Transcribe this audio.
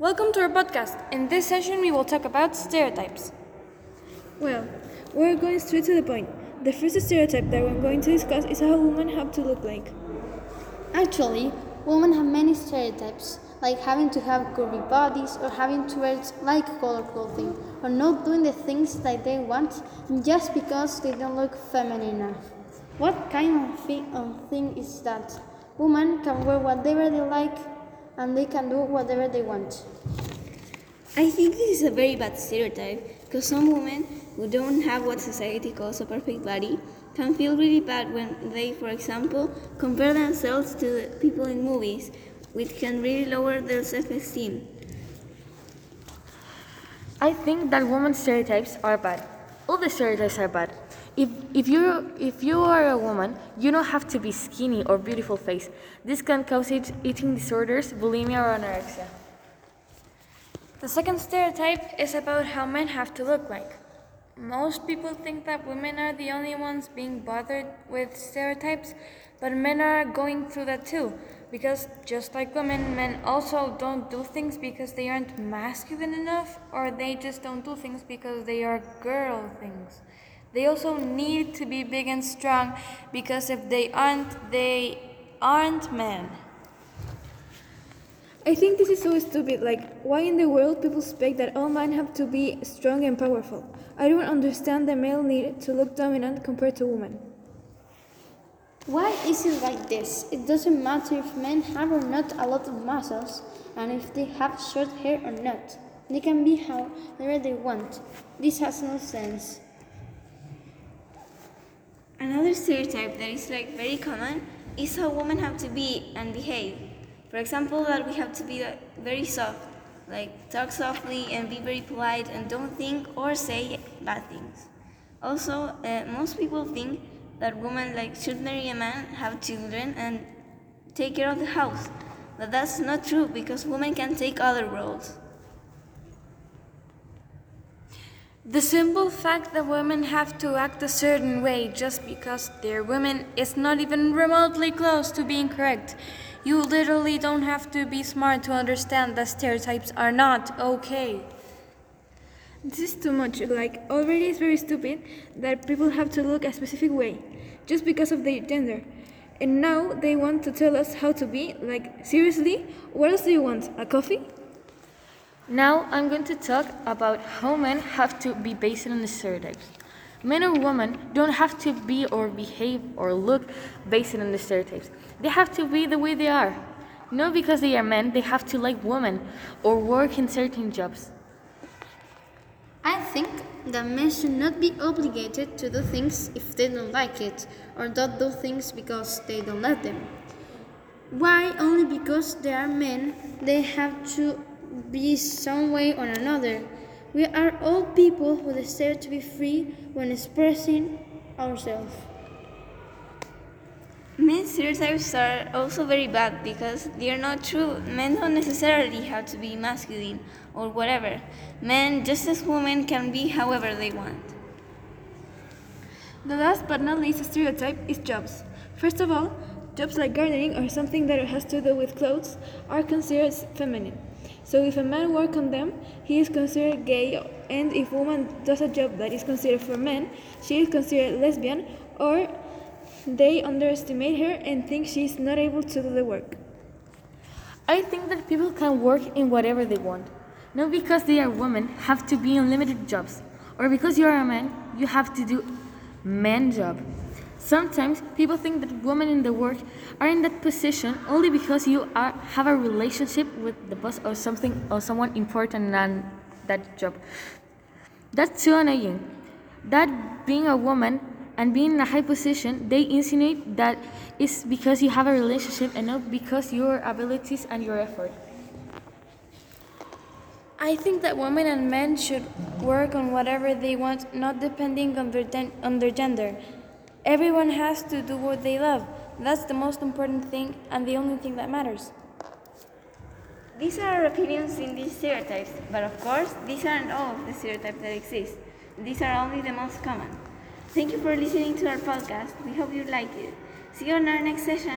Welcome to our podcast. In this session, we will talk about stereotypes. Well, we're going straight to the point. The first stereotype that we're going to discuss is how women have to look like. Actually, women have many stereotypes, like having to have curvy bodies or having to wear light color clothing or not doing the things that they want just because they don't look feminine enough. What kind of thing, of thing is that? Women can wear whatever they like and they can do whatever they want. I think this is a very bad stereotype because some women who don't have what society calls a perfect body can feel really bad when they, for example, compare themselves to the people in movies, which can really lower their self esteem. I think that women's stereotypes are bad. All the stereotypes are bad. If, if, you, if you are a woman, you don't have to be skinny or beautiful face. This can cause eat, eating disorders, bulimia, or anorexia. The second stereotype is about how men have to look like. Most people think that women are the only ones being bothered with stereotypes, but men are going through that too. Because just like women, men also don't do things because they aren't masculine enough, or they just don't do things because they are girl things. They also need to be big and strong because if they aren't, they aren't men. I think this is so stupid. Like, why in the world people expect that all men have to be strong and powerful? I don't understand the male need to look dominant compared to women. Why is it like this? It doesn't matter if men have or not a lot of muscles, and if they have short hair or not. They can be however they want. This has no sense. Another stereotype that is like very common is how women have to be and behave. For example, that we have to be very soft, like talk softly and be very polite and don't think or say bad things. Also, uh, most people think that women like should marry a man, have children, and take care of the house. But that's not true because women can take other roles. The simple fact that women have to act a certain way just because they're women is not even remotely close to being correct. You literally don't have to be smart to understand that stereotypes are not okay. This is too much. Like, already it's very stupid that people have to look a specific way just because of their gender. And now they want to tell us how to be. Like, seriously? What else do you want? A coffee? Now I'm going to talk about how men have to be based on the stereotypes. Men or women don't have to be or behave or look based on the stereotypes. They have to be the way they are. Not because they are men, they have to like women or work in certain jobs. I think that men should not be obligated to do things if they don't like it, or don't do things because they don't let them. Why? Only because they are men, they have to be some way or another. We are all people who deserve to be free when expressing ourselves. Men stereotypes are also very bad because they are not true. Men don't necessarily have to be masculine or whatever. Men, just as women, can be however they want. The last but not least stereotype is jobs. First of all, jobs like gardening or something that has to do with clothes are considered feminine. So if a man works on them, he is considered gay, and if woman does a job that is considered for men, she is considered lesbian, or they underestimate her and think she is not able to do the work. I think that people can work in whatever they want. Not because they are women, have to be in limited jobs, or because you are a man, you have to do man job. Sometimes people think that women in the work are in that position only because you are, have a relationship with the boss or something or someone important in that job. That's too annoying. That being a woman and being in a high position, they insinuate that it's because you have a relationship and not because your abilities and your effort. I think that women and men should work on whatever they want, not depending on their, on their gender. Everyone has to do what they love. That's the most important thing and the only thing that matters. These are our opinions in these stereotypes, but of course, these aren't all of the stereotypes that exist. These are only the most common. Thank you for listening to our podcast. We hope you like it. See you on our next session.